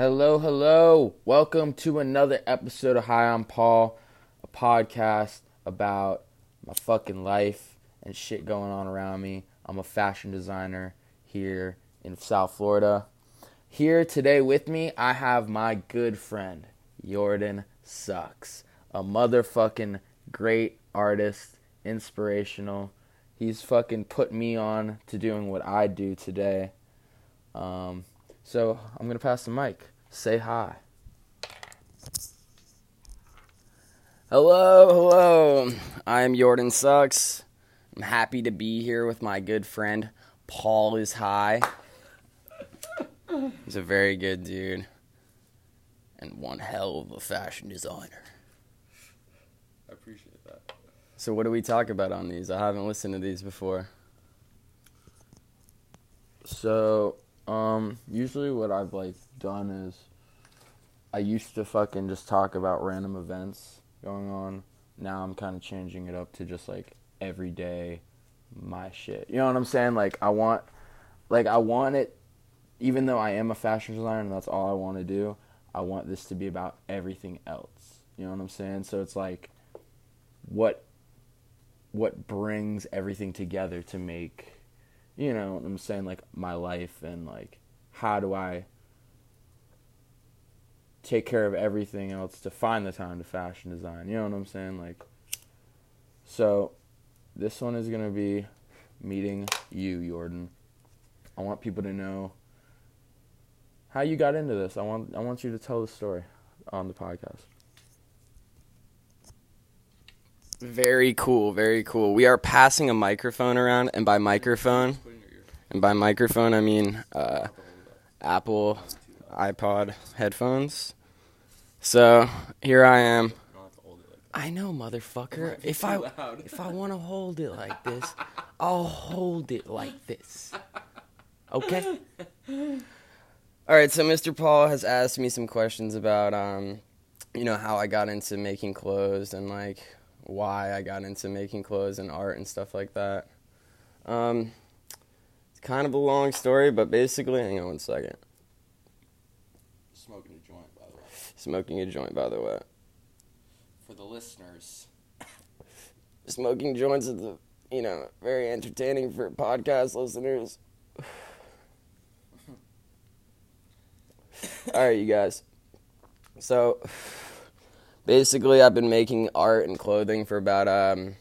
Hello, hello. Welcome to another episode of Hi, I'm Paul, a podcast about my fucking life and shit going on around me. I'm a fashion designer here in South Florida. Here today with me, I have my good friend, Jordan Sucks, a motherfucking great artist, inspirational. He's fucking put me on to doing what I do today. Um, so I'm gonna pass the mic. Say hi. Hello, hello. I'm Jordan Sucks. I'm happy to be here with my good friend Paul is high. He's a very good dude and one hell of a fashion designer. I appreciate that. So what do we talk about on these? I haven't listened to these before. So, um, usually what I've like done is I used to fucking just talk about random events going on. Now I'm kind of changing it up to just like everyday my shit. You know what I'm saying? Like I want like I want it even though I am a fashion designer and that's all I want to do, I want this to be about everything else. You know what I'm saying? So it's like what what brings everything together to make you know what I'm saying like my life and like how do I take care of everything else to find the time to fashion design. You know what I'm saying? Like so this one is going to be meeting you, Jordan. I want people to know how you got into this. I want I want you to tell the story on the podcast. Very cool, very cool. We are passing a microphone around, and by microphone, and by microphone I mean uh, Apple iPod headphones. So here I am. I know, motherfucker. If I if I want to hold it like this, I'll hold it like this. Okay. All right. So Mr. Paul has asked me some questions about, um, you know, how I got into making clothes and like why I got into making clothes and art and stuff like that. Um, kind of a long story, but basically, hang on one second. Smoking a joint, by the way. Smoking a joint, by the way. For the listeners. Smoking joints is, the, you know, very entertaining for podcast listeners. All right, you guys. So, basically, I've been making art and clothing for about um,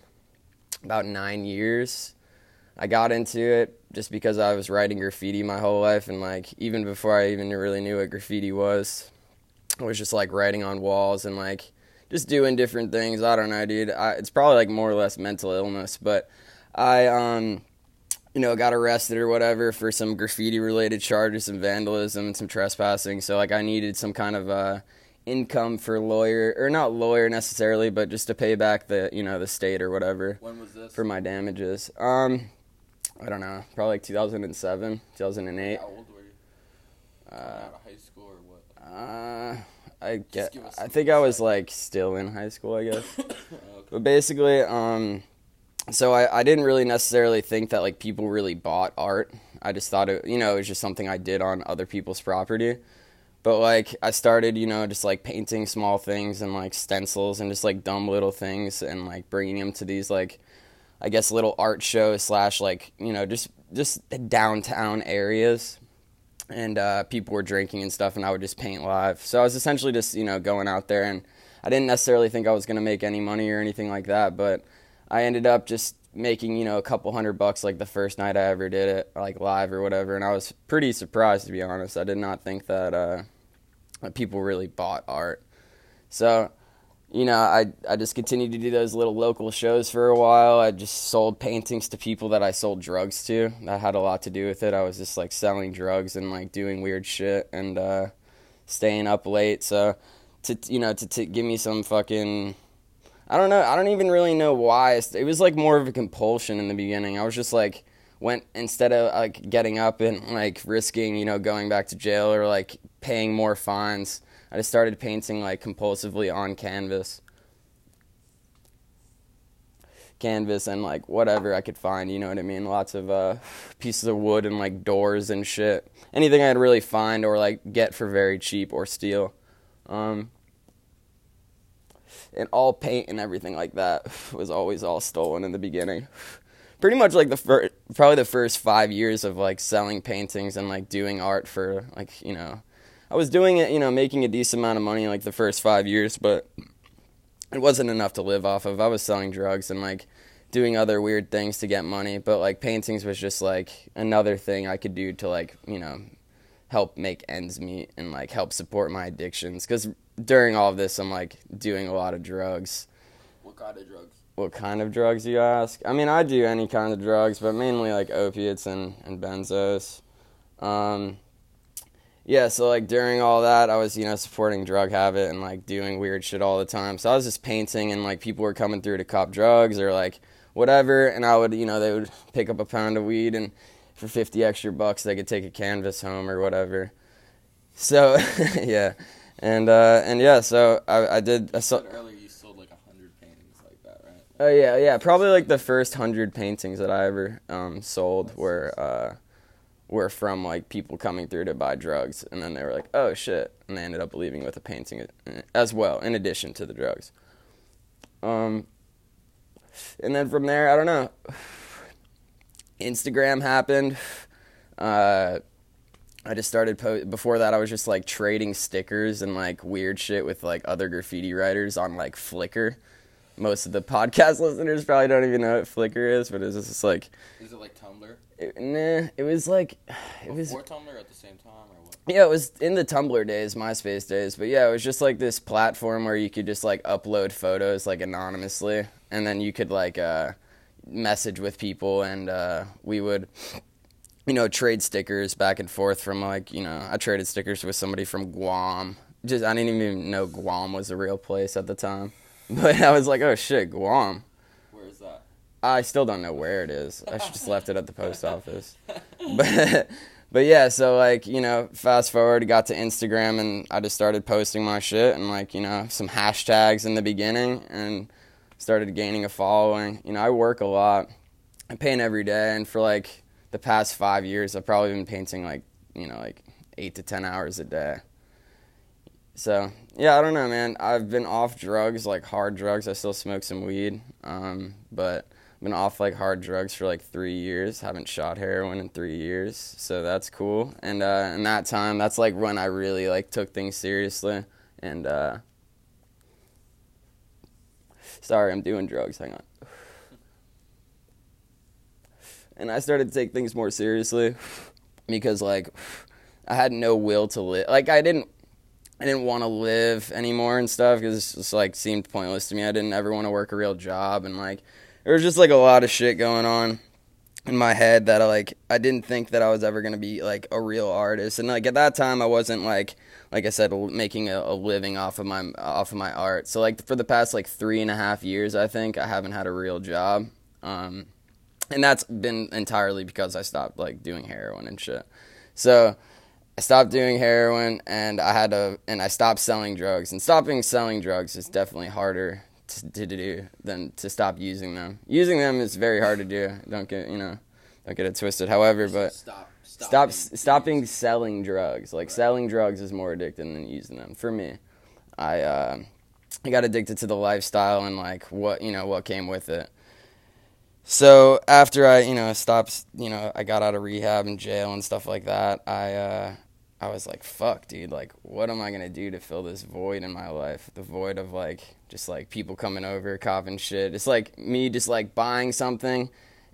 about nine years. I got into it just because I was writing graffiti my whole life, and like even before I even really knew what graffiti was, I was just like writing on walls and like just doing different things. I don't know, dude. I, it's probably like more or less mental illness, but I um you know, got arrested or whatever for some graffiti related charges, some vandalism and some trespassing. So like I needed some kind of uh income for lawyer or not lawyer necessarily, but just to pay back the you know the state or whatever. When was this? For my damages. Um, I don't know, probably like 2007, 2008. How old were you? Uh, out of high school or what? uh, I get. I think I was like still in high school, I guess. okay. But basically, um, so I, I didn't really necessarily think that like people really bought art. I just thought it, you know, it was just something I did on other people's property. But like I started, you know, just like painting small things and like stencils and just like dumb little things and like bringing them to these like, I guess little art show slash like you know just just downtown areas. And uh, people were drinking and stuff, and I would just paint live. So I was essentially just you know going out there and I didn't necessarily think I was going to make any money or anything like that, but I ended up just making, you know, a couple hundred bucks like the first night I ever did it, like live or whatever, and I was pretty surprised to be honest. I did not think that uh that people really bought art. So, you know, I I just continued to do those little local shows for a while. I just sold paintings to people that I sold drugs to. That had a lot to do with it. I was just like selling drugs and like doing weird shit and uh staying up late. So, to you know, to, to give me some fucking I don't know. I don't even really know why. It was like more of a compulsion in the beginning. I was just like went instead of like getting up and like risking, you know, going back to jail or like paying more fines. I just started painting like compulsively on canvas. canvas and like whatever I could find. You know what I mean? Lots of uh, pieces of wood and like doors and shit. Anything I'd really find or like get for very cheap or steal. Um, and all paint and everything like that was always all stolen in the beginning. Pretty much like the first, probably the first five years of like selling paintings and like doing art for like you know, I was doing it you know making a decent amount of money like the first five years, but it wasn't enough to live off of. I was selling drugs and like doing other weird things to get money, but like paintings was just like another thing I could do to like you know help make ends meet and like help support my addictions because during all of this, I'm like doing a lot of drugs. What kind of drugs? What kind of drugs you ask? I mean, I do any kind of drugs, but mainly like opiates and and benzos. Um, yeah, so like during all that, I was you know supporting drug habit and like doing weird shit all the time. So I was just painting, and like people were coming through to cop drugs or like whatever, and I would you know they would pick up a pound of weed and for fifty extra bucks they could take a canvas home or whatever. So yeah, and uh, and yeah, so I, I did. I saw, earlier you sold like a hundred paintings like that, right? Oh yeah, yeah. Probably like the first hundred paintings that I ever um, sold were uh, were from like people coming through to buy drugs, and then they were like, "Oh shit," and they ended up leaving with a painting as well, in addition to the drugs. Um, and then from there, I don't know. Instagram happened. Uh, I just started po- before that I was just like trading stickers and like weird shit with like other graffiti writers on like Flickr. Most of the podcast listeners probably don't even know what Flickr is, but it's just like Is it like Tumblr? it, nah, it was like it was Before Tumblr at the same time or what? yeah, it was in the Tumblr days, MySpace days, but yeah, it was just like this platform where you could just like upload photos like anonymously, and then you could like uh, message with people, and uh, we would, you know, trade stickers back and forth from like you know, I traded stickers with somebody from Guam. Just I didn't even know Guam was a real place at the time, but I was like, oh shit, Guam. Where is that? I still don't know where it is. I should just left it at the post office. But but yeah, so like, you know, fast forward, got to Instagram and I just started posting my shit and like, you know, some hashtags in the beginning and started gaining a following. You know, I work a lot. I paint every day and for like the past 5 years I've probably been painting like, you know, like 8 to 10 hours a day. So, yeah, I don't know, man. I've been off drugs, like hard drugs. I still smoke some weed. Um, but I've been off like hard drugs for like three years. Haven't shot heroin in three years, so that's cool. And uh, in that time, that's like when I really like took things seriously. And uh, sorry, I'm doing drugs. Hang on. And I started to take things more seriously because like I had no will to live. Like I didn't I didn't want to live anymore and stuff because it just like seemed pointless to me. I didn't ever want to work a real job and like there was just like a lot of shit going on in my head that I like I didn't think that I was ever gonna be like a real artist. And like at that time I wasn't like like I said making a, a living off of my off of my art. So like for the past like three and a half years I think I haven't had a real job. Um, and that's been entirely because I stopped like doing heroin and shit. So I stopped doing heroin and I had to and I stopped selling drugs and stopping selling drugs is definitely harder to, to do than to stop using them. Using them is very hard to do. Don't get you know, don't get it twisted. However, but Stop. stop stopping selling drugs. Like selling drugs is more addicting than using them. For me, I uh, I got addicted to the lifestyle and like what you know what came with it. So after I you know stopped you know I got out of rehab and jail and stuff like that, I uh, I was like, fuck, dude, like, what am I gonna do to fill this void in my life? The void of like, just like people coming over, copping shit. It's like me just like buying something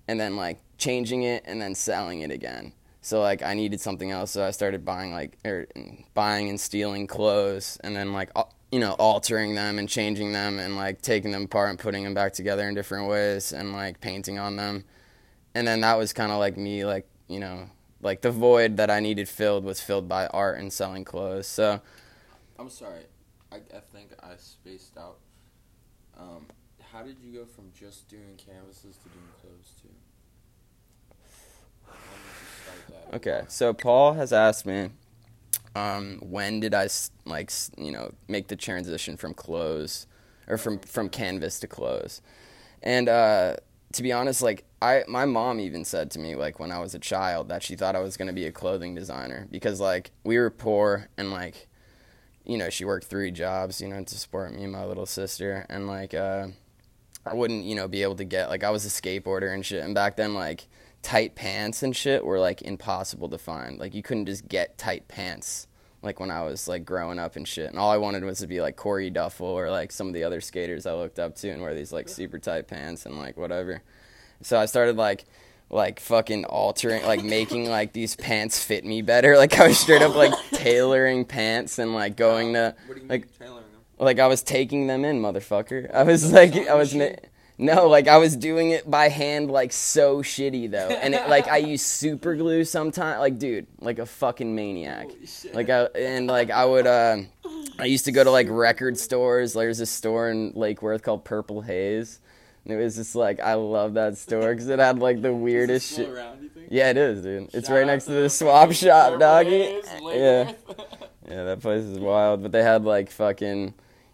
and then like changing it and then selling it again. So like I needed something else, so I started buying like or buying and stealing clothes and then like you know altering them and changing them and like taking them apart and putting them back together in different ways and like painting on them. And then that was kind of like me like, you know, like the void that I needed filled was filled by art and selling clothes. So I'm sorry. I, I think I spaced out. Um, how did you go from just doing canvases to doing clothes too? When did you start that? okay, so Paul has asked me, um, when did I like you know make the transition from clothes or from from canvas to clothes? And uh, to be honest, like I, my mom even said to me like when I was a child that she thought I was gonna be a clothing designer because like we were poor and like, you know, she worked three jobs, you know, to support me and my little sister, and like, uh, I wouldn't, you know, be able to get like I was a skateboarder and shit, and back then like tight pants and shit were like impossible to find. Like you couldn't just get tight pants like when I was like growing up and shit. And all I wanted was to be like Corey Duffel or like some of the other skaters I looked up to and wear these like super tight pants and like whatever. So I started like like fucking altering like making like these pants fit me better. Like I was straight up like tailoring pants and like going to like tailoring them? like I was taking them in, motherfucker. I was like I was ma- no, like I was doing it by hand, like so shitty though, and it, like I used super glue sometimes, like dude, like a fucking maniac. Like I and like I would, uh, I used to go to like record stores. There's a store in Lake Worth called Purple Haze, and it was just like I love that store because it had like the weirdest shit. around. Yeah, it is, dude. It's Shout right next to to the swap shop, Purple doggy. Haze, Yeah. Yeah, that place is wild. But they had like fucking,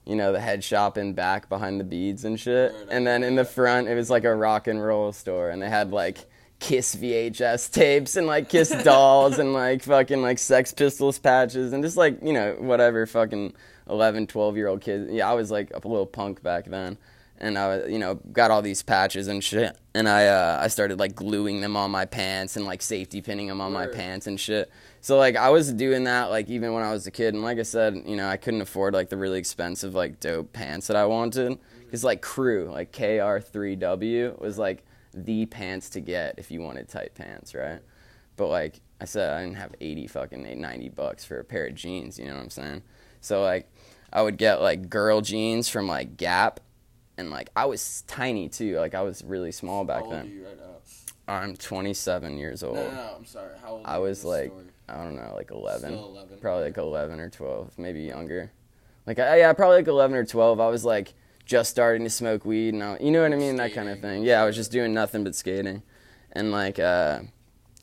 you know, the head shop in back behind the beads and shit. And then in the front, it was like a rock and roll store, and they had like Kiss VHS tapes and like Kiss dolls and like fucking like Sex Pistols patches and just like you know whatever fucking 11, 12 year old kids. Yeah, I was like a little punk back then. And I, was, you know, got all these patches and shit, and I, uh, I started like gluing them on my pants and like safety pinning them on my pants and shit. So like I was doing that like even when I was a kid, and like I said, you know, I couldn't afford like the really expensive like dope pants that I wanted because like Crew like KR3W was like the pants to get if you wanted tight pants, right? But like I said, I didn't have eighty fucking ninety bucks for a pair of jeans. You know what I'm saying? So like I would get like girl jeans from like Gap, and like I was tiny too. Like I was really small back How old are then. you right now? I'm 27 years old. No, no, no, I'm sorry. How old? I are you was like story? I don't know, like 11. Still 11. Probably like 11 or 12, maybe younger. Like I, yeah, probably like 11 or 12. I was like just starting to smoke weed and I, you know what I mean, that kind of thing. Yeah, I was just doing nothing but skating. And like uh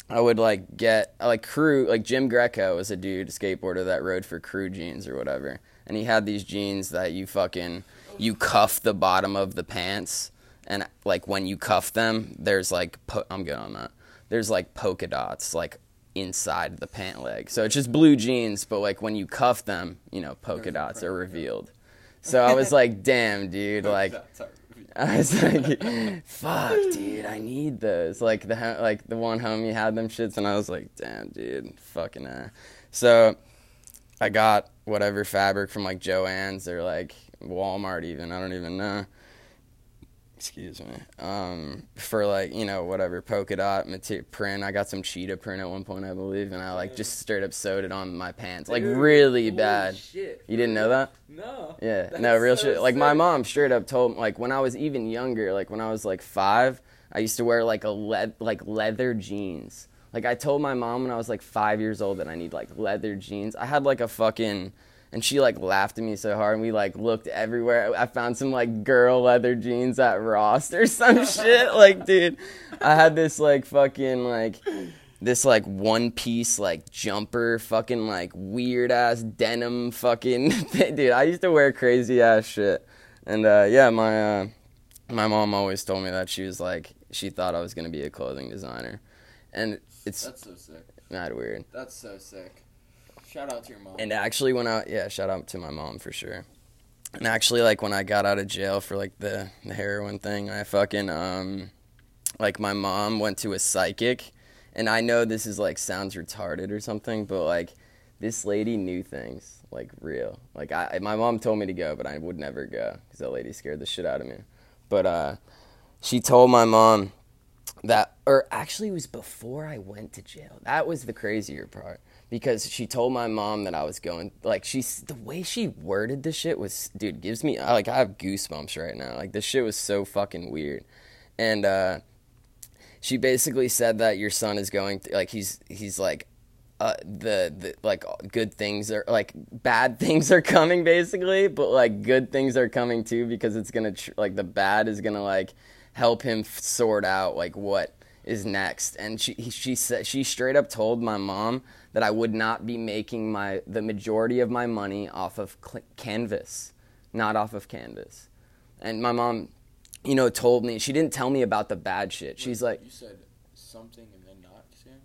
I would like get like KR3W like Jim Greco was a dude a skateboarder that rode for KR3W jeans or whatever. And he had these jeans that you fucking you cuff the bottom of the pants and like when you cuff them there's like po- I'm good on that. There's like polka dots like inside the pant leg. So it's just blue jeans but like when you cuff them, you know, polka dots are revealed. So I was like, "Damn, dude, like I was like, "Fuck, dude, I need those." Like the like the one homie had them shits, and I was like, "Damn, dude, fucking." Uh. So I got whatever fabric from like Joann's or like Walmart, even I don't even know. Excuse me. Um, for like you know whatever polka dot mater- print. I got some cheetah print at one point, I believe, and I like just straight up sewed it on my pants, like Dude, really bad. shit, You didn't know that? No. Yeah, no, real so shit. Like my mom straight up told like when I was even younger, like when I was like five, I used to wear like a le- like leather jeans. Like I told my mom when I was like five years old that I need like leather jeans. I had like a fucking, and she like laughed at me so hard, and we like looked everywhere. I found some like girl leather jeans at Ross or some shit. Like, dude, I had this like fucking like this like one piece like jumper fucking like weird ass denim fucking dude i used to wear crazy ass shit and uh yeah my uh my mom always told me that she was like she thought i was gonna be a clothing designer and it's That's so sick. mad weird That's so sick. Shout out to your mom. and actually when i yeah shout out to my mom for sure. And actually like when i got out of jail for like the, the heroin thing i fucking um like my mom went to a psychic. And i know this is like sounds retarded or something but like this lady knew things like real. Like i my mom told me to go but i would never go because that lady scared the shit out of me. But uh she told my mom that or actually it was before I went to jail. That was the crazier part because she told my mom that I was going like she's the way she worded the shit was dude gives me like I have goosebumps right now. Like this shit was so fucking weird. And uh she basically said that your son is going th- like he's he's like uh, the, the like good things are like bad things are coming basically, but like good things are coming too because it's gonna tr- like the bad is gonna like help him f- sort out like what is next. And she he- she said she straight up told my mom that I would not be making my the majority of my money off of cl- canvas, not off of canvas. And my mom you know, told me she didn't tell me about the bad shit. She's like, you said something and then not saying.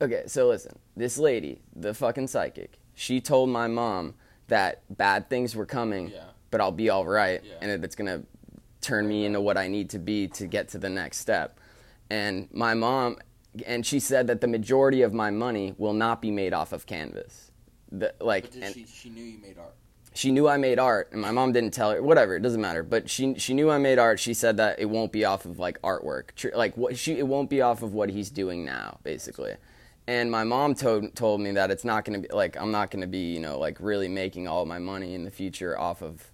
Okay, so listen, this lady, the fucking psychic, she told my mom that bad things were coming, Yeah. but I'll be all right, Yeah. and that it's gonna turn me into what I need to be to get to the next step. And my mom, and she said that the majority of my money will not be made off of canvas. The, like, and she? She knew you made art. she knew I made art, and my mom didn't tell her. Whatever, it doesn't matter. But she she knew I made art. She said that it won't be off of like artwork, Tr- like what she it won't be off of what he's doing now, basically. And my mom told told me that it's not gonna be like I'm not gonna be you know like really making all my money in the future off of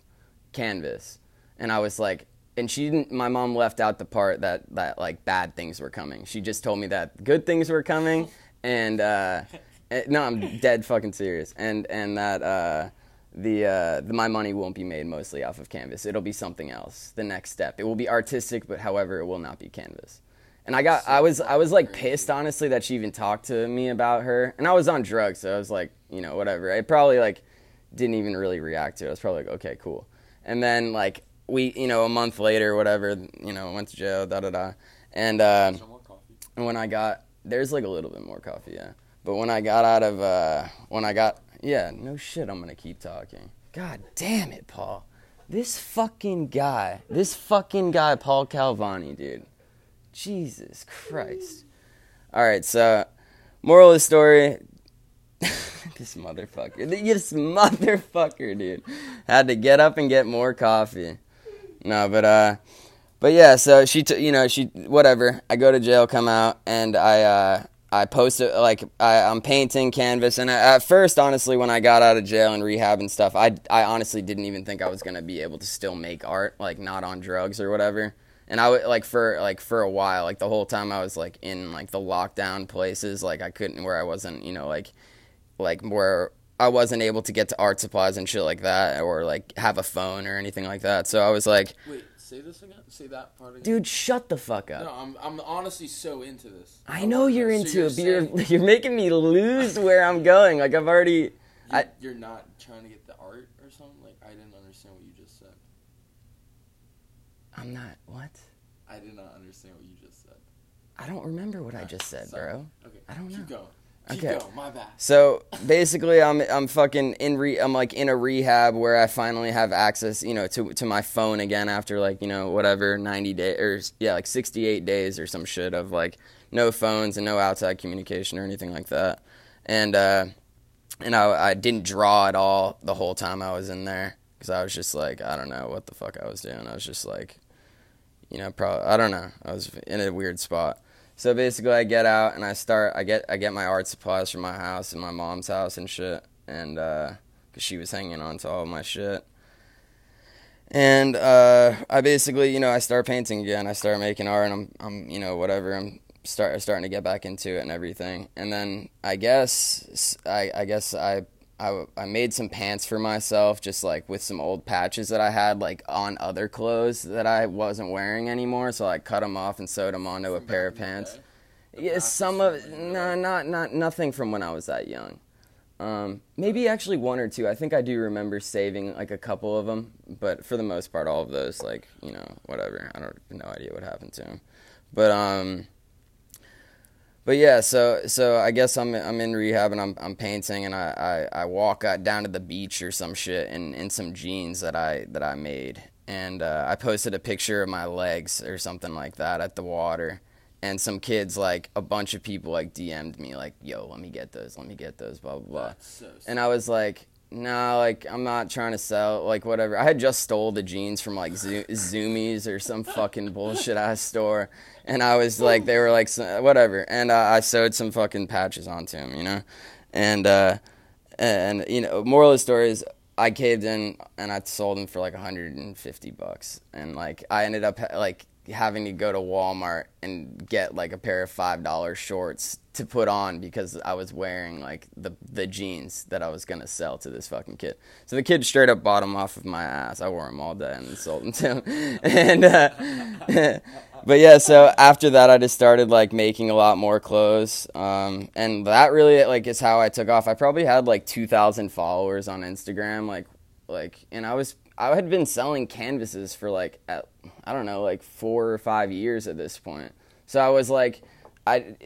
canvas. And I was like, and she didn't. My mom left out the part that that like bad things were coming. She just told me that good things were coming, and uh, eh, no, I'm dead fucking serious. And and that uh, the, uh, the my money won't be made mostly off of canvas. It'll be something else. The next step. It will be artistic, but however, it will not be canvas. And I got I was I was like pissed honestly that she even talked to me about her. And I was on drugs, so I was like, you know, whatever. I probably like didn't even really react to it. I was probably like, okay, cool. And then like we, you know, a month later, whatever, you know, went to jail, da da da. And uh, Some more coffee. and when I got there's like a little bit more coffee, yeah. But when I got out of uh when I got yeah, no shit, I'm gonna keep talking. God damn it, Paul. This fucking guy, this fucking guy, Paul Calvani, dude. Jesus Christ. All right, so moral of the story. this motherfucker, this motherfucker, dude, had to get up and get more coffee. No, but uh, but yeah, so she, t- you know, she whatever. I go to jail, come out, and I uh, I post it like I, I'm painting canvas. And I, at first, honestly, when I got out of jail and rehab and stuff, I I honestly didn't even think I was gonna be able to still make art, like not on drugs or whatever. And I would like for like for a while, like the whole time I was like in like the lockdown places, like I couldn't where I wasn't, you know, like like where I wasn't able to get to art supplies and shit like that, or like have a phone or anything like that. So I was like, Wait, say this again. Say that part again. dude, shut the fuck up. No, I'm I'm honestly so into this. I know you're So into you're it, but you're saying you're making me lose where I'm going. Like I've already. you- I- you're not trying to get the art or something. Like I didn't understand what you just said. I'm not. What? I did not understand what you just said. I don't remember what I just said, Sorry. bro. Okay. I don't Keep know. Keep Okay. going. My bad. So basically, I'm I'm fucking in re I'm like in a rehab where I finally have access, you know, to to my phone again after like you know whatever 90 days or yeah like 68 days or some shit of like no phones and no outside communication or anything like that, and uh, and I I didn't draw at all the whole time I was in there because I was just like I don't know what the fuck I was doing. I was just like, you know, probably I don't know. I was in a weird spot. So basically, I get out and I start. I get I get my art supplies from my house and my mom's house and shit, and because she was hanging on to all my shit. And uh, I basically, you know, I start painting again. I start making art, and I'm, I'm, you know, whatever. I'm start starting to get back into it and everything. And then I guess I, I guess I, I, I made some pants for myself, just like with some old patches that I had like on other clothes that I wasn't wearing anymore. So I cut them off and sewed them onto a pair of back in the pants. Yeah, some of from when you no, not not nothing from when I was that young. Um, maybe actually one or two. I think I do remember saving like a couple of them, but for the most part, all of those like you know whatever. I don't no idea what happened to them, but um, but yeah. So so I guess I'm I'm in rehab and I'm I'm painting and I I, I walk out down to the beach or some shit in in some jeans that I that I made and uh, I posted a picture of my legs or something like that at the water and some kids like a bunch of people like DM'd me like, "Yo, let me get those, let me get those," blah blah blah. So And I was like, "No, like I'm not trying to sell like whatever." I had just stole the jeans from like Zo- Zumiez or some fucking bullshit ass store, and I was like, they were like whatever, and uh, I sewed some fucking patches onto them, you know, and uh, and you know, moral of the story is. I caved in and I sold them for like 150 bucks, and like I ended up like having to go to Walmart and get like a pair of five dollar shorts to put on because I was wearing like the the jeans that I was gonna sell to this fucking kid. So the kid straight up bought them off of my ass. I wore them all day and sold them to him. And uh, but yeah, so after that I just started like making a lot more clothes, um, and that really like is how I took off. I probably had like two thousand followers on Instagram, like like, and I was I had been selling canvases for like I don't know like four or five years at this point. So I was like, I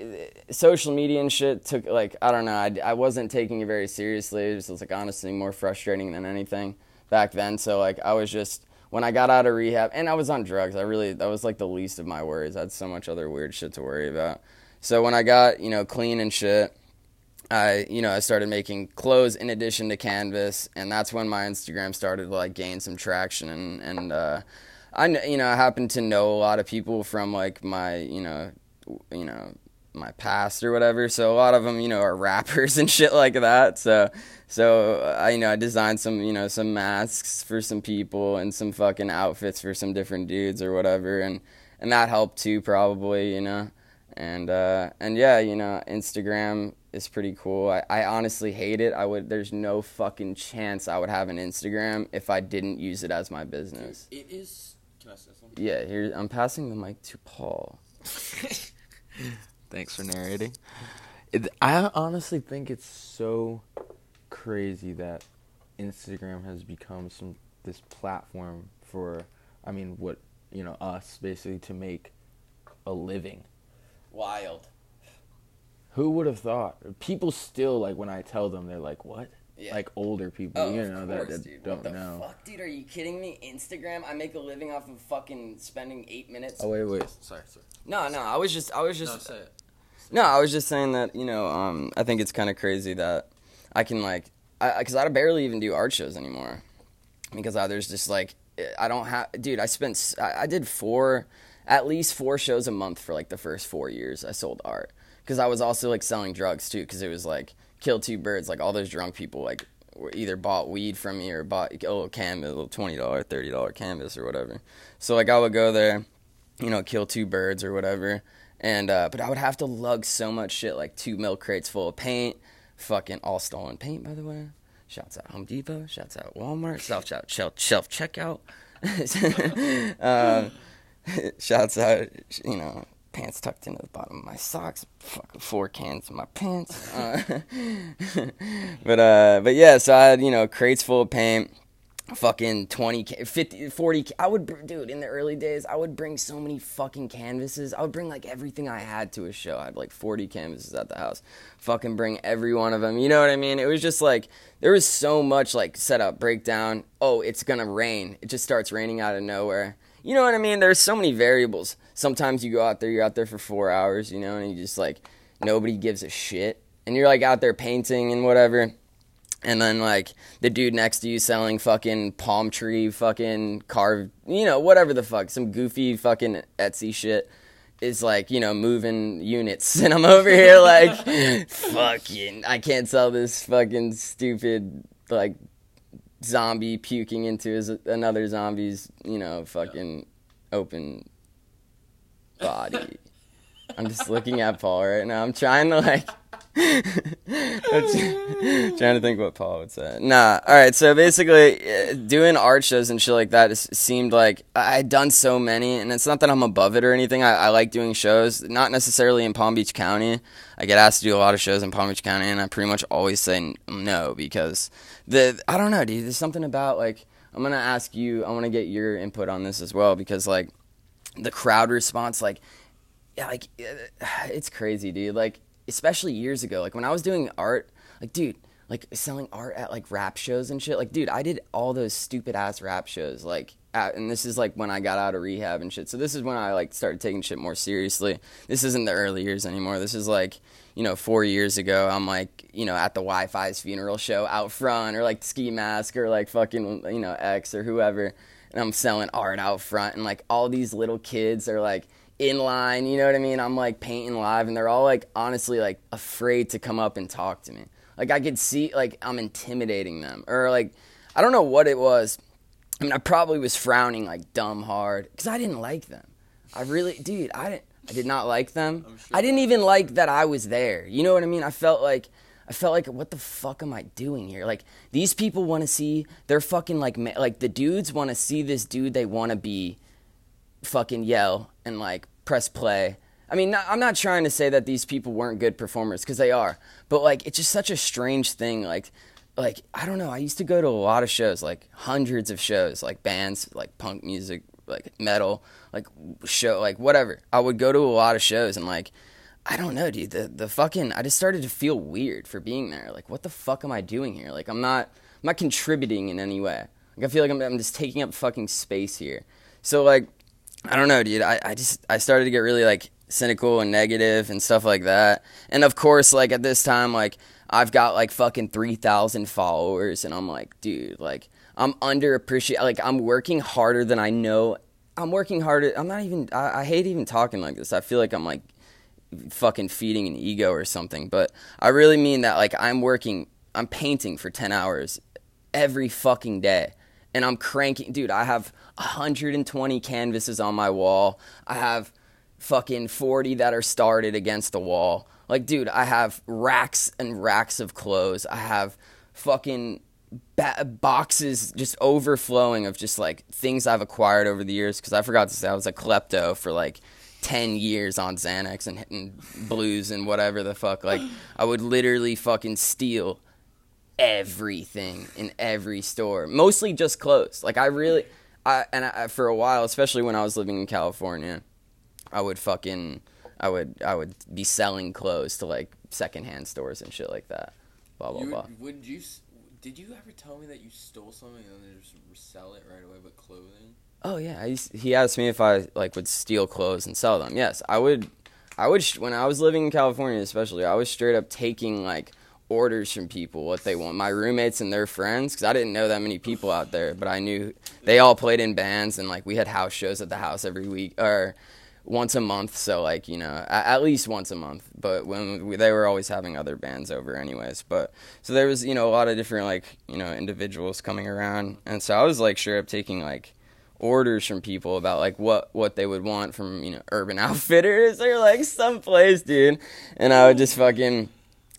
social media and shit took like I don't know. I, I wasn't taking it very seriously. It was like honestly more frustrating than anything back then. So like I was just when I got out of rehab and I was on drugs. I really that was like the least of my worries. I had so much other weird shit to worry about. So when I got you know clean and shit. I, you know, I started making clothes in addition to canvas, and that's when my Instagram started to like gain some traction. And and uh, I, you know, I happen to know a lot of people from like my, you know, you know, my past or whatever. So a lot of them, you know, are rappers and shit like that. So so I, you know, I designed some, you know, some masks for some people and some fucking outfits for some different dudes or whatever, and and that helped too, probably, you know. And uh, and yeah, you know, Instagram is pretty cool. I, I honestly hate it. I would. There's no fucking chance I would have an Instagram if I didn't use it as my business. It is. Can I say something? Yeah, here I'm passing the mic to Paul. Thanks for narrating. It, I honestly think it's so crazy that Instagram has become some this platform for, I mean, what you know, us basically to make a living. Wild. Who would have thought? People still like when I tell them, they're like, "What?" Yeah. Like older people, Oh, you of know, course, that, that dude. don't what the know. fuck, dude? Are you kidding me? Instagram? I make a living off of fucking spending eight minutes. Oh wait, wait. Sorry, sorry. No, no. I was just, I was No, just, say it. No, I was just saying that you know, um, I think it's kind of crazy that I can like, I because I, barely even do art shows anymore because I, there's just like I don't have, dude. I spent, I did four, at least four shows a month for like the first four years I sold art because I was also like selling drugs too because it was like kill two birds like all those drunk people like either bought weed from me or bought a little canvas, a little twenty dollar, thirty dollar canvas or whatever. So like I would go there, you know, kill two birds or whatever. And uh, but I would have to lug so much shit, like two milk crates full of paint, fucking all stolen paint, by the way. Shouts out Home Depot, shouts out Walmart, self shelf shelf, shelf checkout. um, shouts out, you know, pants tucked into the bottom of my socks, fucking four cans in my pants. Uh, but uh, but yeah, so I had you know crates full of paint fucking 20 ca- 50 40 ca- i would dude in the early days i would bring so many fucking canvases. I would bring like everything i had to a show. I had like 40 canvases at the house. Fucking bring every one of them you know what i mean? It was just like there was so much like setup breakdown. Oh it's gonna rain. It just starts raining out of nowhere you know what i mean? There's so many variables. Sometimes you go out there you're out there for four hours you know and you just like nobody gives a shit. And you're like out there painting and whatever. And then like the dude next to you selling fucking palm tree fucking carved you know whatever the fuck some goofy fucking etsy shit is like you know moving units. And i'm over here like fucking i can't sell this fucking stupid like zombie puking into his another zombie's you know fucking open body i'm just looking at paul right now i'm trying to like trying to think what Paul would say. Nah, all right. So basically, uh, doing art shows and shit like that is, seemed like I had done so many, and it's not that I'm above it or anything. I, I like doing shows, not necessarily in Palm Beach County. I get asked to do a lot of shows in Palm Beach County, and I pretty much always say no because the I don't know, dude. There's something about like I'm gonna ask you. I want to get your input on this as well because like the crowd response, like yeah, like it's crazy, dude. Like especially years ago, like when I was doing art, like dude, like selling art at like rap shows and shit. Like dude, I did all those stupid ass rap shows. Like, at, and this is like when I got out of rehab and shit. So this is when I like started taking shit more seriously. This isn't the early years anymore. This is like you know four years ago. I'm like you know at the Wifisfuneral show out front, or like Ski Mask, or like fucking you know X or whoever. And I'm selling art out front, and like all these little kids are like in line, you know what I mean? I'm like painting live and they're all like honestly like afraid to come up and talk to me. Like I could see like I'm intimidating them or like I don't know what it was. I mean, I probably was frowning like dumb hard cuz I didn't like them. I really dude, I didn't I did not like them. Sure. I didn't even like that I was there. You know what I mean? I felt like I felt like what the fuck am I doing here? Like these people want to see they're fucking like like the dudes want to see this dude they want to be fucking yell and like press play. I mean, not, I'm not trying to say that these people weren't good performers because they are, but like it's just such a strange thing. Like like I don't know. I used to go to a lot of shows, like hundreds of shows, like bands, like punk music, like metal, like show, like whatever. I would go to a lot of shows and like I don't know, dude. The the fucking I just started to feel weird for being there. Like, what the fuck am I doing here? Like, I'm not I'm not contributing in any way. Like, I feel like I'm I'm just taking up fucking space here. So like, I don't know, dude. I I just I started to get really like cynical and negative and stuff like that. And of course, like at this time, like I've got like fucking three thousand followers, and I'm like, dude, like I'm underappreciated. Like I'm working harder than I know. I'm working harder. I'm not even. I, I hate even talking like this. I feel like I'm like fucking feeding an ego or something. But I really mean that. Like I'm working. I'm painting for ten hours every fucking day, and I'm cranking. Dude, I have 120 canvases on my wall. I have fucking 40 that are started against the wall. Like, dude, I have racks and racks of clothes. I have fucking ba- boxes just overflowing of just like things I've acquired over the years. Because I forgot to say I was a klepto for like 10 years on Xanax and blues and whatever the fuck. Like, I would literally fucking steal everything in every store, mostly just clothes. Like, I really, I, and I, for a while, especially when I was living in California, I would fucking I would I would be selling clothes to like secondhand stores and shit like that. Blah blah You blah. would you? Did you ever tell me that you stole something and then just resell it right away, but clothing? Oh yeah, used, he asked me if I like would steal clothes and sell them. Yes, I would. I would when I was living in California, especially. I was straight up taking like orders from people what they want. My roommates and their friends, because I didn't know that many people out there, but I knew they all played in bands and like we had house shows at the house every week or once a month. So like you know at, least once a month. But when we, they were always having other bands over, anyways. But so there was you know a lot of different like you know individuals coming around, and so I was like straight up taking like orders from people about like what what they would want from you know Urban Outfitters or like someplace, dude. And I would just fucking.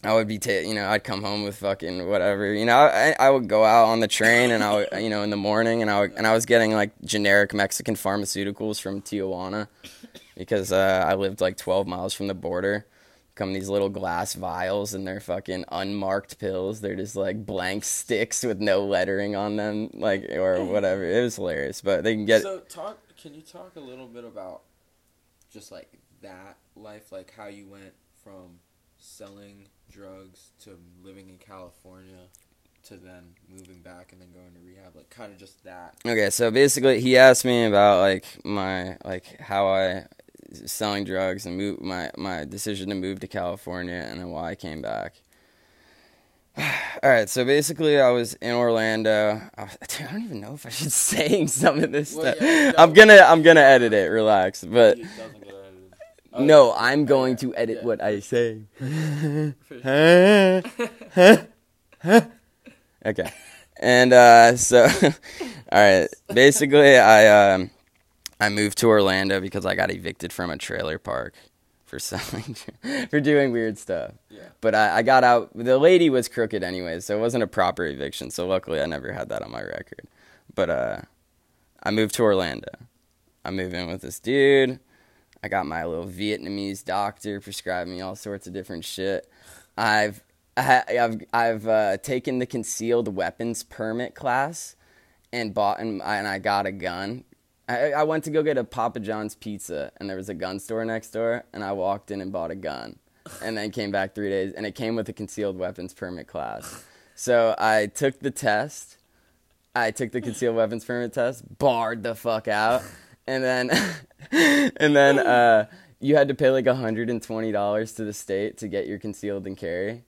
I would be, ta- you know, I'd come home with fucking whatever, you know. I, I would go out on the train, and I would, you know, in the morning, and I would, and I was getting like generic Mexican pharmaceuticals from Tijuana, because uh, I lived like 12 miles from the border. Come these little glass vials, and they're fucking unmarked pills. They're just like blank sticks with no lettering on them, like or whatever. It was hilarious, but they can get. so talk. Can you talk a little bit about just like that life, like how you went from selling drugs to living in California to then moving back and then going to rehab, like kind of just that. Okay, so basically, he asked me about like my like how I selling drugs and move my my decision to move to California and then why I came back. All right, so basically, I was in Orlando. I, dude, I don't even know if I should say some of this Well, stuff. yeah, I'm gonna I'm gonna edit it. Relax, but It doesn't get edited. no, I'm going yeah, to edit yeah. what I say. Okay. And uh, so, all right. Basically, I um, I moved to Orlando because I got evicted from a trailer park for selling for doing weird stuff. Yeah. But I, I got out. The lady was crooked anyway, so it wasn't a proper eviction. So luckily, I never had that on my record. But uh, I moved to Orlando. I moved in with this dude. I got my little Vietnamese doctor prescribing me all sorts of different shit. I've I, I've I've uh, taken the concealed weapons permit class and bought and, and I got a gun. I, I went to go get a Papa John's pizza and there was a gun store next door and I walked in and bought a gun and then came back three days and it came with a concealed weapons permit class. So I took the test. I took the concealed weapons permit test, barred the fuck out, and then and then uh, you had to pay like hundred and twenty dollars to the state to get your concealed and carry.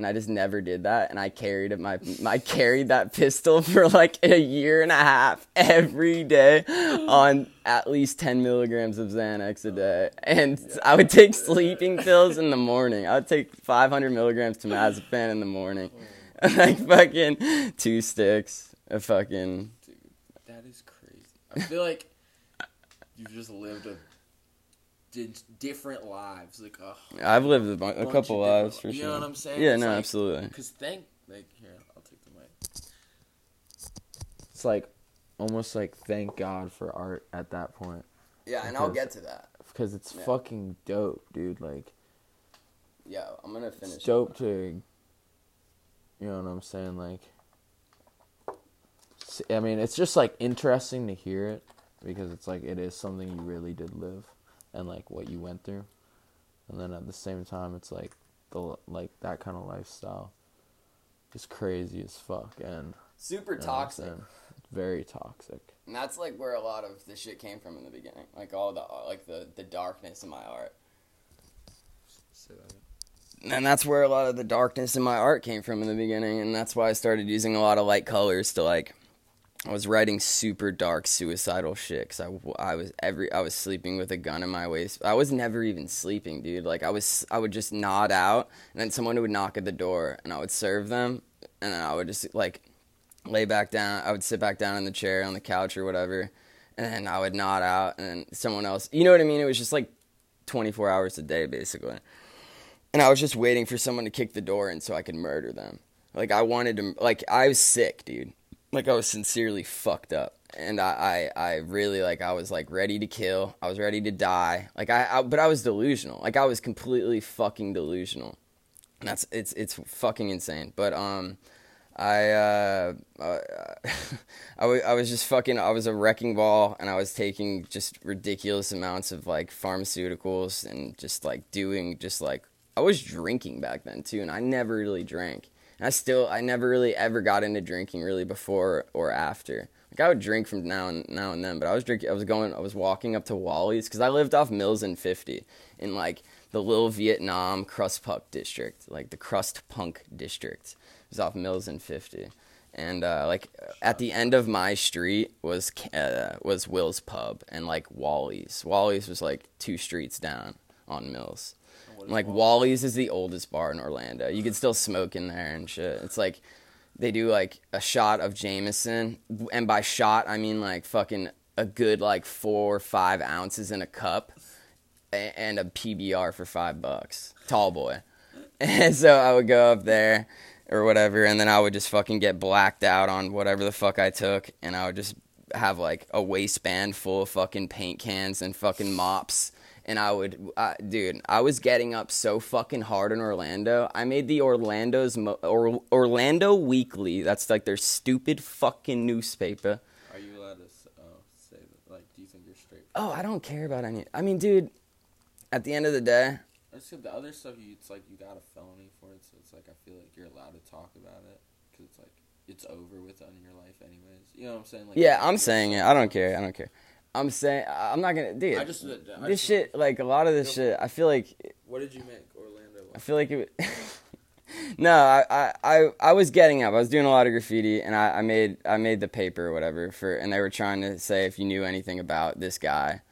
And I just never did that, and I carried my I carried that pistol for like a year and a half every day on at least ten milligrams of Xanax a day, and I would take sleeping pills in the morning. I would take five hundred milligrams temazepam in the morning, like fucking two sticks of fucking Dude, That is crazy. I feel like you've just lived a different lives. Like oh, I've lived a, bu- a couple of lives for you sure. You know what I'm saying? Yeah, It's no, like- absolutely. Cause thank like here, I'll take the mic. It's like almost like thank God for art at that point Yeah, and I'll get to that. because it's Yeah. fucking dope, dude. Like Yeah, I'm gonna finish. it's dope to You know what I'm saying? Like, I mean, it's just like interesting to hear it because it's like it is something you really did live and like what you went through, and then at the same time, it's like the like that kind of lifestyle is crazy as fuck and Super you know toxic. saying? very toxic. And that's like where a lot of the shit came from in the beginning. Like all the like the the darkness in my art. Say that again. And that's where a lot of the darkness in my art came from in the beginning, and that's why I started using a lot of light colors to like. I was writing super dark suicidal shit because I, I was every I was sleeping with a gun in my waist. I was never even sleeping, dude. Like I was I would just nod out, and then someone would knock at the door, and I would serve them, and then I would just like lay back down. I would sit back down in the chair on the couch or whatever, and I would nod out, and someone else. You know what I mean? It was just like twenty four hours a day, basically and I was just waiting for someone to kick the door in so I could murder them. Like I wanted to, like I was sick, dude. Like I was sincerely fucked up, and I, I, I really like I was like ready to kill. I was ready to die. Like I, I, but I was delusional. Like I was completely fucking delusional. And that's it's it's fucking insane. But um, I uh, uh I, w- I was just fucking I was a wrecking ball and I was taking just ridiculous amounts of like pharmaceuticals and just like doing just like I was drinking back then too and I never really drank. I still I never really ever got into drinking really before or after. Like I would drink from now and now and then, but I was drinking I was going I was walking up to Wally's cuz I lived off Mills and 50 in like the Little Vietnam Crust Punk district, like the Crust Punk district. It was off Mills and 50 and uh, like at the end of my street was uh, was Will's Pub and like Wally's. Wally's was like two streets down on Mills. Like Wally's is the oldest bar in Orlando. You can still smoke in there and shit. It's like they do like a shot of Jameson, and by shot I mean like fucking a good like four or five ounces in a cup, and a PBR for five bucks. Tall boy. And so I would go up there or whatever, and then I would just fucking get blacked out on whatever the fuck I took, and I would just have like a waistband full of fucking paint cans and fucking mops. And I would, uh, dude, I was getting up so fucking hard in Orlando. I made the Orlando's Mo- or, Orlando Weekly. That's like their stupid fucking newspaper. Are you allowed to uh, say that? Like, do you think you're straight? Oh, I don't care about any. I mean, dude, at the end of the day, 'cause the other stuff. You, it's like you got a felony for it, so it's like I feel like you're allowed to talk about it because it's like it's over with on your life, anyways. You know what I'm saying? Like, yeah, I'm saying it. I don't care. I don't care. I'm saying I'm not gonna, dude. I just, I this just- shit, like a lot of this shit, I feel like What did you make Orlando? I feel like it. no, I, I, I, I was getting up. I was doing a lot of graffiti, and I, I made I made the paper or whatever for, and they were trying to say if you knew anything about this guy,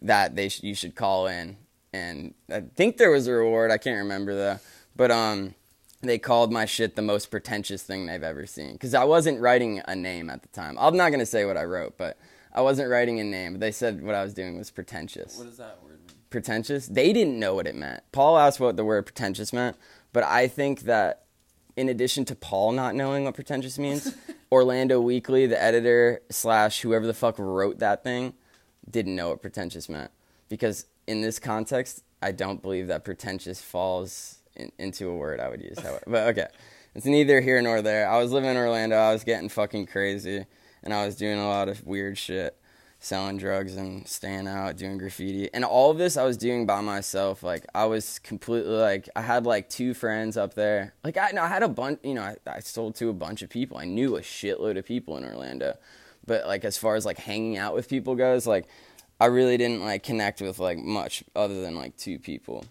that they sh- you should call in, and I think there was a reward. I can't remember though, but um, they called my shit the most pretentious thing they've ever seen because I wasn't writing a name at the time. I'm not gonna say what I wrote, but I wasn't writing a name. But they said what I was doing was pretentious What does that word mean? pretentious. They didn't know what it meant. Paul asked what the word pretentious meant, but I think that in addition to Paul not knowing what pretentious means, Orlando Weekly, the editor slash whoever the fuck wrote that thing, didn't know what pretentious meant. Because in this context, I don't believe that pretentious falls in, into a word I would use. However, but okay, it's neither here nor there. I was living in Orlando. I was getting fucking crazy, and I was doing a lot of weird shit selling drugs and staying out doing graffiti. And all of this i was doing by myself. Like i was completely like i had like two friends up there. Like i, no, I had a bunch you know I, I sold to a bunch of people. I knew a shitload of people in orlando. But like as far as like hanging out with people goes like i really didn't like connect with like much other than like two people.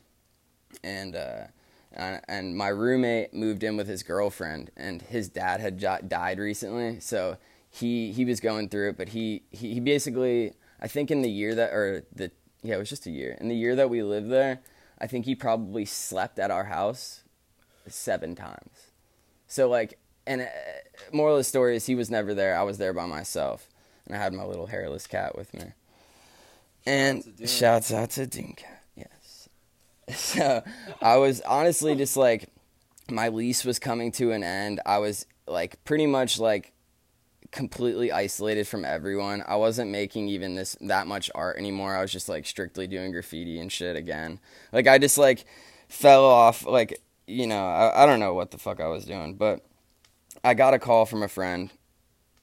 And uh and, and my roommate moved in with his girlfriend and his dad had died recently. So he he was going through it but he, he he basically i think in the year that or the yeah it was just a year. In the year that we lived there i think he probably slept at our house seven times. So like and uh, moral of the story is he was never there. I was there by myself and i had my little hairless cat with me. And shouts out to doomcat yes. So i was honestly just like my lease was coming to an end. I was like pretty much like completely isolated from everyone. I wasn't making even this that much art anymore. I was just like strictly doing graffiti and shit again. Like I just like fell off like you know, I, I don't know what the fuck I was doing, but I got a call from a friend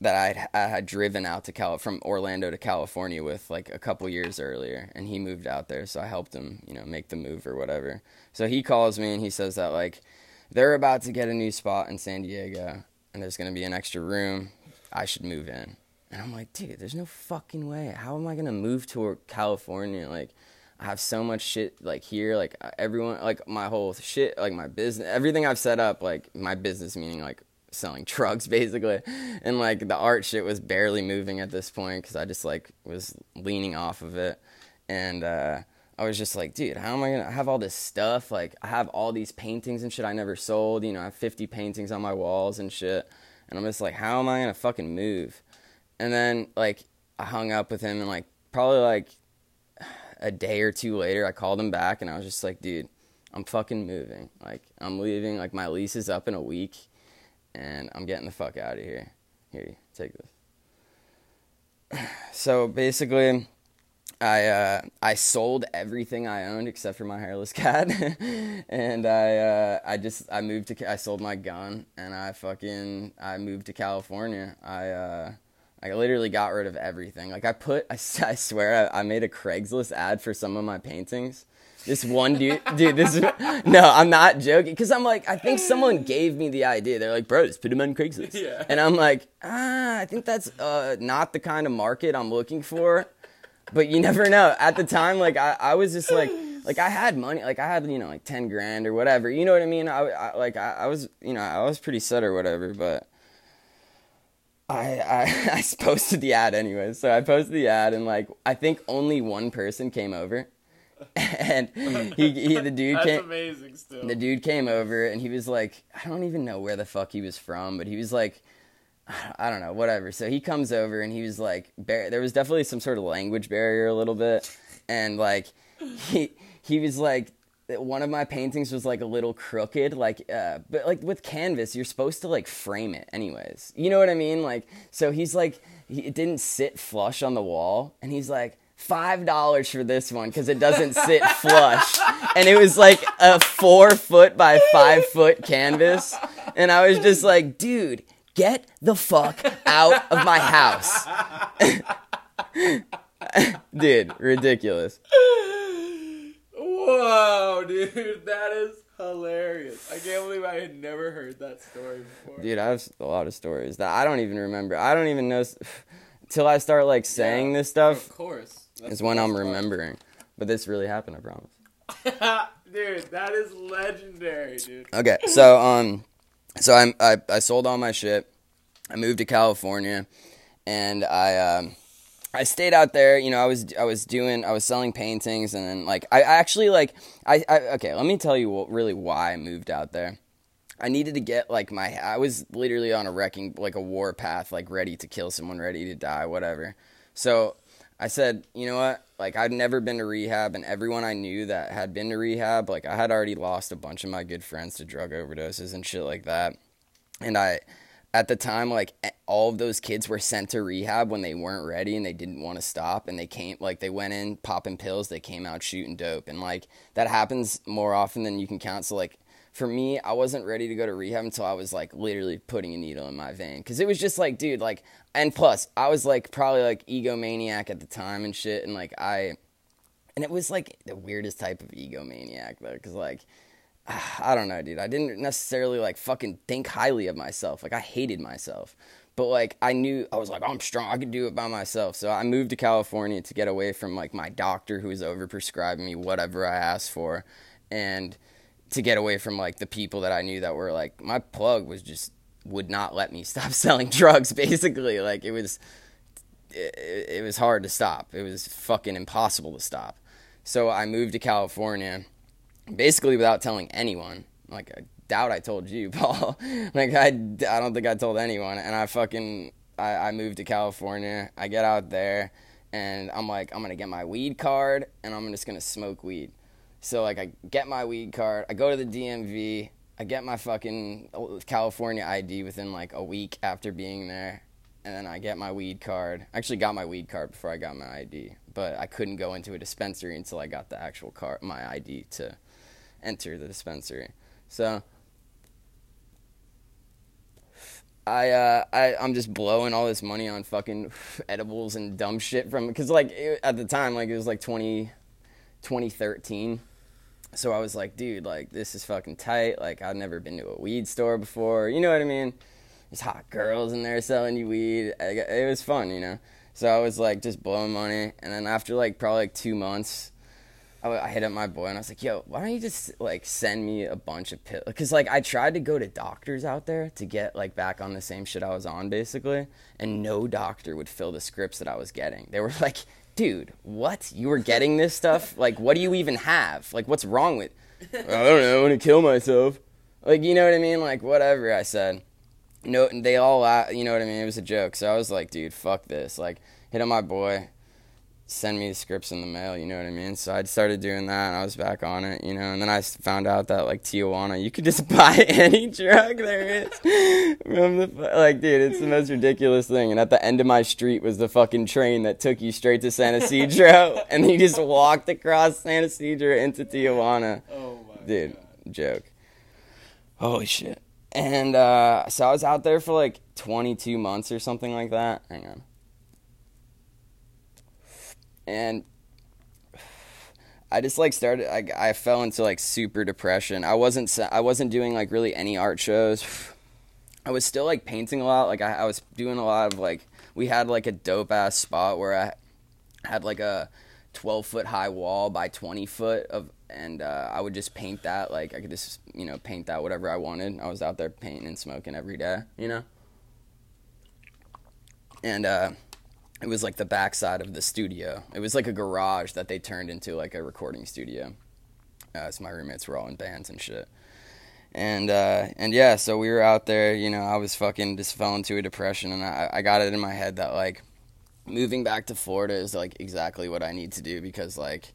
that I I had driven out to Cal from Orlando to California with like a couple years earlier, and he moved out there, so I helped him, you know, make the move or whatever. So he calls me and he says that like they're about to get a new spot in San Diego, and there's gonna be an extra room. I should move in, and I'm like, dude, there's no fucking way. How am I gonna move to California? Like. I have so much shit like here, like everyone, like my whole shit, like my business, everything I've set up, like my business, meaning like selling drugs basically and like the art shit was barely moving at this point because i just like was leaning off of it and uh i was just like dude how am i gonna have all this stuff like i have all these paintings and shit i never sold you know i have 50 paintings on my walls and shit and i'm just like how am i gonna fucking move and then like i hung up with him and like probably like a day or two later i called him back and i was just like dude i'm fucking moving like i'm leaving like my lease is up in a week and I'm getting the fuck out of here. Here, take this. So basically, I uh, I sold everything I owned except for my hairless cat, and I uh, I just I moved to I sold my gun and I fucking I moved to California. I uh, I literally got rid of everything. Like I put I, I swear I, I made a Craigslist ad for some of my paintings this one dude, dude, this is, no, I'm not joking. Cause I'm like, I think someone gave me the idea. They're like, bro, just put him on Craigslist. Yeah. And I'm like, ah, I think that's uh, not the kind of market I'm looking for. But you never know. At the time, like, I, I was just like, like I had money, like I had, you know, like 10 grand or whatever. You know what I mean? I, I like, I, I was, you know, I was pretty set or whatever, but. I, I I posted the ad anyway, so I posted the ad and like I think only one person came over, and he, he the dude That's came amazing. Still, the dude came over and he was like I don't even know where the fuck he was from, but he was like I don't know, whatever. So he comes over and he was like bar- there was definitely some sort of language barrier a little bit. And like he he was like one of my paintings was like a little crooked like uh but like with canvas you're supposed to like frame it anyways. You know what i mean? Like so he's like he, it didn't sit flush on the wall. And he's like five dollars for this one because it doesn't sit flush. And it was like a four foot by five foot canvas. And i was just like dude get the fuck out of my house dude ridiculous Whoa, dude, that is hilarious. I can't believe I had never heard that story before. dude i have a lot of stories that i don't even remember i don't even know till i start like saying Yeah, this stuff Of course. That's is when i'm best part. remembering but this really happened i promise dude, that is legendary, dude. Okay, so um, so I I I sold all my shit. I moved to California, and I um, I stayed out there. You know, I was I was doing I was selling paintings, and then like I, actually like I, I okay. Let me tell you what, really why I moved out there. I needed to get like my I was literally on a wrecking like a war path, like ready to kill someone, ready to die, whatever. So I said, you know what? Like I'd never been to rehab, and everyone I knew that had been to rehab, like I had already lost a bunch of my good friends to drug overdoses and shit like that. And I, at the time, like all of those kids were sent to rehab when they weren't ready and they didn't want to stop, and they came like they went in popping pills, they came out shooting dope, and like that happens more often than you can count. So like for me, I wasn't ready to go to rehab until I was like literally putting a needle in my vein. Cause it was just like, dude, like, and plus, I was like probably like egomaniac at the time and shit. And like, I, and it was like the weirdest type of egomaniac though. Cause like, I don't know, dude. I didn't necessarily like fucking think highly of myself. Like, I hated myself. But like, I knew, I was like, I'm strong. I could do it by myself. So I moved to California to get away from like my doctor who was overprescribing me whatever I asked for. And, to get away from like the people that I knew that were like my plug was just would not let me stop selling drugs basically. Like it was it, it was hard to stop. It was fucking impossible to stop. So I moved to California basically without telling anyone. Like I doubt I told you Paul. Like I, I don't think I told anyone. And I fucking I, I moved to California. I get out there and I'm like I'm gonna get my weed card and I'm just gonna smoke weed so like I get my weed card, I go to the DMV, I get my fucking California ID within like a week after being there, and then I get my weed card. I actually got my weed card before I got my ID, but I couldn't go into a dispensary until I got the actual card, my ID to enter the dispensary. So I uh I I'm just blowing all this money on fucking edibles and dumb shit from cuz like it, at the time like it was like 20 2013. So I was like, dude, like this is fucking tight. Like I've never been to a weed store before. You know what I mean? There's hot girls in there selling you weed. It was fun, you know. So I was like just blowing money, and then after like probably like two months, I, I hit up my boy and I was like, "Yo, why don't you just like send me a bunch of pills?" Because like I tried to go to doctors out there to get like back on the same shit I was on basically, and no doctor would fill the scripts that I was getting. They were like, "Dude, what? You were getting this stuff? Like, what do you even have? Like, what's wrong with?" I don't know. I want to kill myself. Like, you know what I mean? Like, whatever. I said no, they all, uh, you know what I mean? It was a joke. So I was like, dude, fuck this. Like, hit on my boy, send me the scripts in the mail, you know what I mean? So I started doing that and I was back on it, you know. And then I found out that, like, Tijuana, you could just buy any drug there is. From the, like, dude, it's the most ridiculous thing. And at the end of my street was the fucking train that took you straight to San Ysidro. and you just walked across San Ysidro into Tijuana. Oh my Dude, God. joke. Holy shit. And uh, so I was out there for like 22 months or something like that. Hang on. And I just like started. I, I fell into like super depression. I wasn't. I wasn't doing like really any art shows. I was still like painting a lot. Like I, I was doing a lot of like. We had like a dope ass spot where I had like a 12 foot high wall by 20 foot of and uh, I would just paint that. Like I could just you know paint that whatever I wanted. I was out there painting and smoking every day, you know. And uh, it was like the backside of the studio. It was like a garage that they turned into like a recording studio. Uh, so my roommates were all in bands and shit. And uh, and yeah, so we were out there. You know, I was fucking just fell into a depression, and I, I got it in my head that like moving back to Florida is like exactly what I need to do because like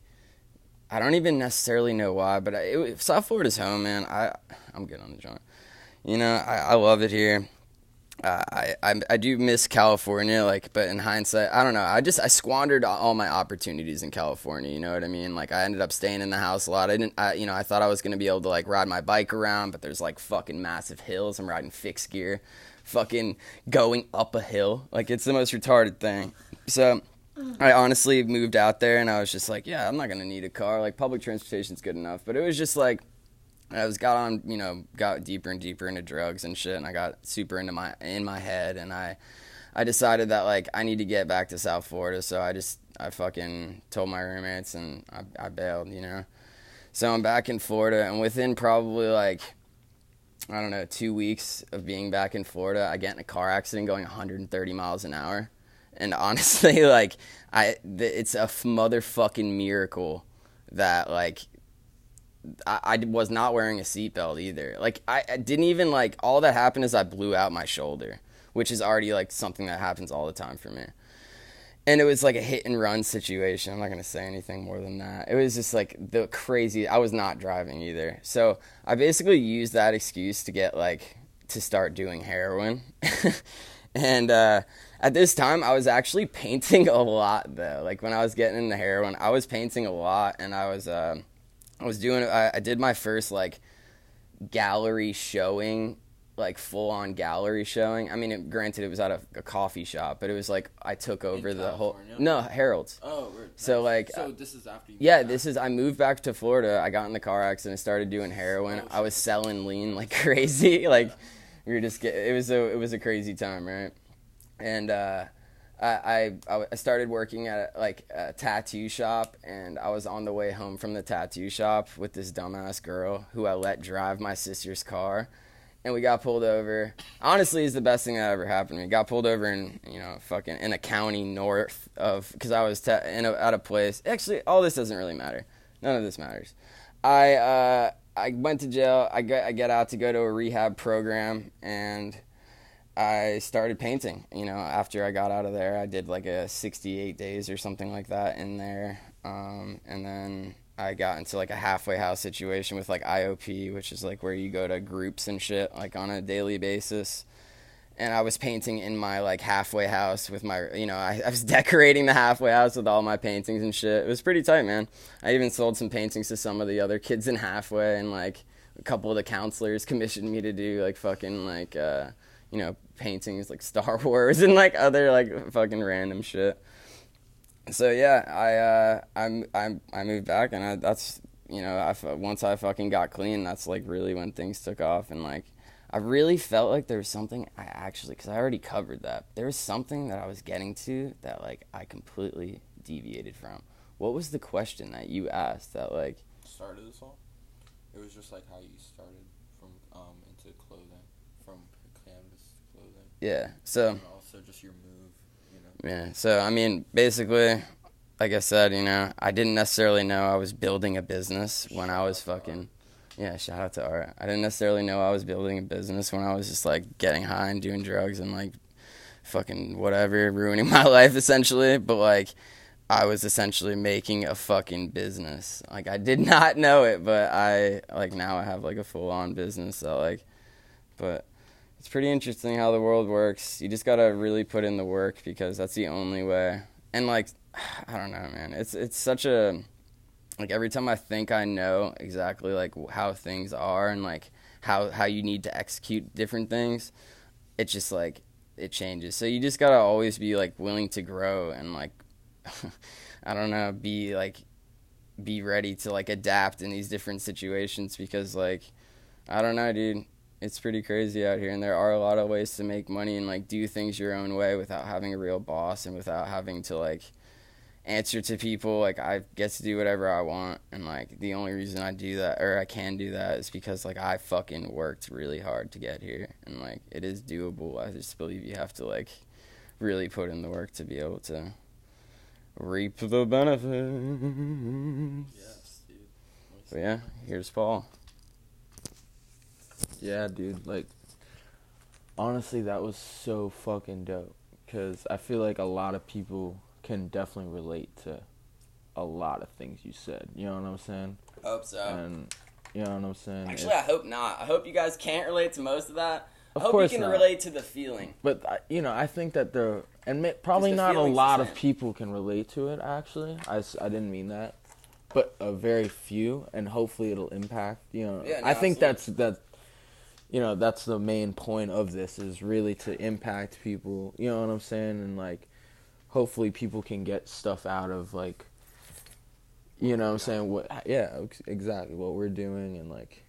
I don't even necessarily know why, but I, it, South Florida's home, man. I I'm good on the joint. You know, I, I love it here. Uh, I, I I do miss California, like, but in hindsight, I don't know. I just I squandered all my opportunities in California. You know what I mean? Like, I ended up staying in the house a lot. I didn't, I, you know, I thought I was gonna be able to like ride my bike around, but there's like fucking massive hills. I'm riding fixed gear, fucking going up a hill. Like, it's the most retarded thing. So I honestly moved out there and I was just like, yeah, I'm not gonna need a car. Like public transportation's good enough. But it was just like I was got on, you know, got deeper and deeper into drugs and shit, and I got super into my in my head, and I I decided that like I need to get back to South Florida. So I just I fucking told my roommates and I, I bailed, you know. So I'm back in Florida, and within probably like I don't know two weeks of being back in Florida, I get in a car accident going 130 miles an hour and honestly like i it's a motherfucking miracle that like I, I was not wearing a seatbelt either like I, I didn't even like all that happened is i blew out my shoulder which is already like something that happens all the time for me and it was like a hit and run situation. I'm not gonna say anything more than that. It was just like the crazy. I was not driving either, so I basically used that excuse to get like to start doing heroin, and uh, at this time I was actually painting a lot though. Like when I was getting into heroin, I was painting a lot, and I was uh, I was doing. I, I did my first like gallery showing like full on gallery showing. I mean, it, granted, it was at a, a, coffee shop, but it was like I took over the whole. No, Harold's. Oh, we're, So, like, so this is after you. Yeah, this is. I moved back to Florida. I got in the car accident, started doing heroin. Oh, I was selling lean like crazy. Like we were just. Get, it was a. It was a crazy time, right? And uh, I, I I started working at like a tattoo shop, and I was on the way home from the tattoo shop with this dumbass girl who I let drive my sister's car and we got pulled over. Honestly, is the best thing that ever happened to me. Got pulled over in you know fucking in a county north of because I was te- in a, at a place. Actually, all this doesn't really matter. None of this matters. I uh, I went to jail. I get I get out to go to a rehab program and. I started painting, you know, after I got out of there. I did like a 68 days or something like that in there. Um, and then I got into like a halfway house situation with like IOP, which is like where you go to groups and shit like on a daily basis. And I was painting in my like halfway house with my, you know, I, I was decorating the halfway house with all my paintings and shit. It was pretty tight, man. I even sold some paintings to some of the other kids in halfway and like a couple of the counselors commissioned me to do like fucking like uh, you know paintings like Star Wars and like other like fucking random shit. So yeah, I uh, I'm I'm I moved back and I, that's you know I once I fucking got clean, that's like really when things took off and like I really felt like there was something I actually because I already covered that. There was something that I was getting to that like I completely deviated from. What was the question that you asked that like started this all? It was just like how you started from um into clothing, from canvas to clothing. Yeah. So. Also just your move, you know. Yeah. So I mean, basically, like I said, you know, I didn't necessarily know I was building a business when I was fucking. Yeah, shout out to Art. I didn't necessarily know I was building a business when I was just like getting high and doing drugs and like fucking whatever, ruining my life essentially. But like, I was essentially making a fucking business. Like I did not know it, but I like now I have like a full on business. So like, but it's pretty interesting how the world works. You just gotta really put in the work because that's the only way. And like, I don't know, man. It's it's such a like every time I think I know exactly like how things are and like how how you need to execute different things, it's just like it changes. So you just gotta always be like willing to grow and like I don't know, be like be ready to like adapt in these different situations because like I don't know, dude. It's pretty crazy out here and there are a lot of ways to make money and like do things your own way without having a real boss and without having to like answer to people. Like I get to do whatever I want, and like the only reason I do that or I can do that is because like I fucking worked really hard to get here, and like it is doable. I just believe you have to like really put in the work to be able to reap the benefits. Yes, dude. But yeah, here's Paul. Yeah, dude. Like, honestly, that was so fucking dope. Cause I feel like a lot of people can definitely relate to a lot of things you said. You know what I'm saying? Hope so. And you know what I'm saying? Actually, I hope not. I hope you guys can't relate to most of that. I Of hope course you can not. relate to the feeling. But you know, I think that the and probably the not a lot of people can relate to it. Actually, I, I didn't mean that, but a very few, and hopefully it'll impact. You know, Yeah, no, I think absolutely. that's that. You know, that's the main point of this is really to impact people. You know what I'm saying? And like, hopefully people can get stuff out of like. You know what I'm saying? What? Yeah, exactly what we're doing and like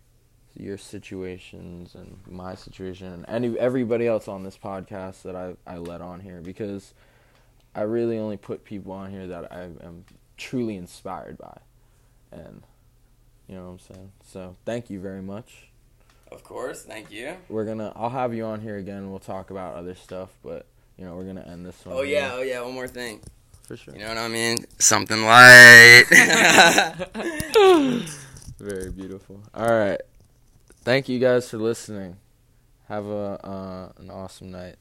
your situations and my situation and any everybody else on this podcast that I I let on here because I really only put people on here that I am truly inspired by, and you know what I'm saying. So thank you very much. Of course, thank you. We're gonna I'll have you on here again. We'll talk about other stuff, but you know we're gonna end this one. Oh yeah, oh yeah, one more thing. for sure. You know what I mean? Something light. Very beautiful. All right. Thank you guys for listening. Have a uh, an awesome night.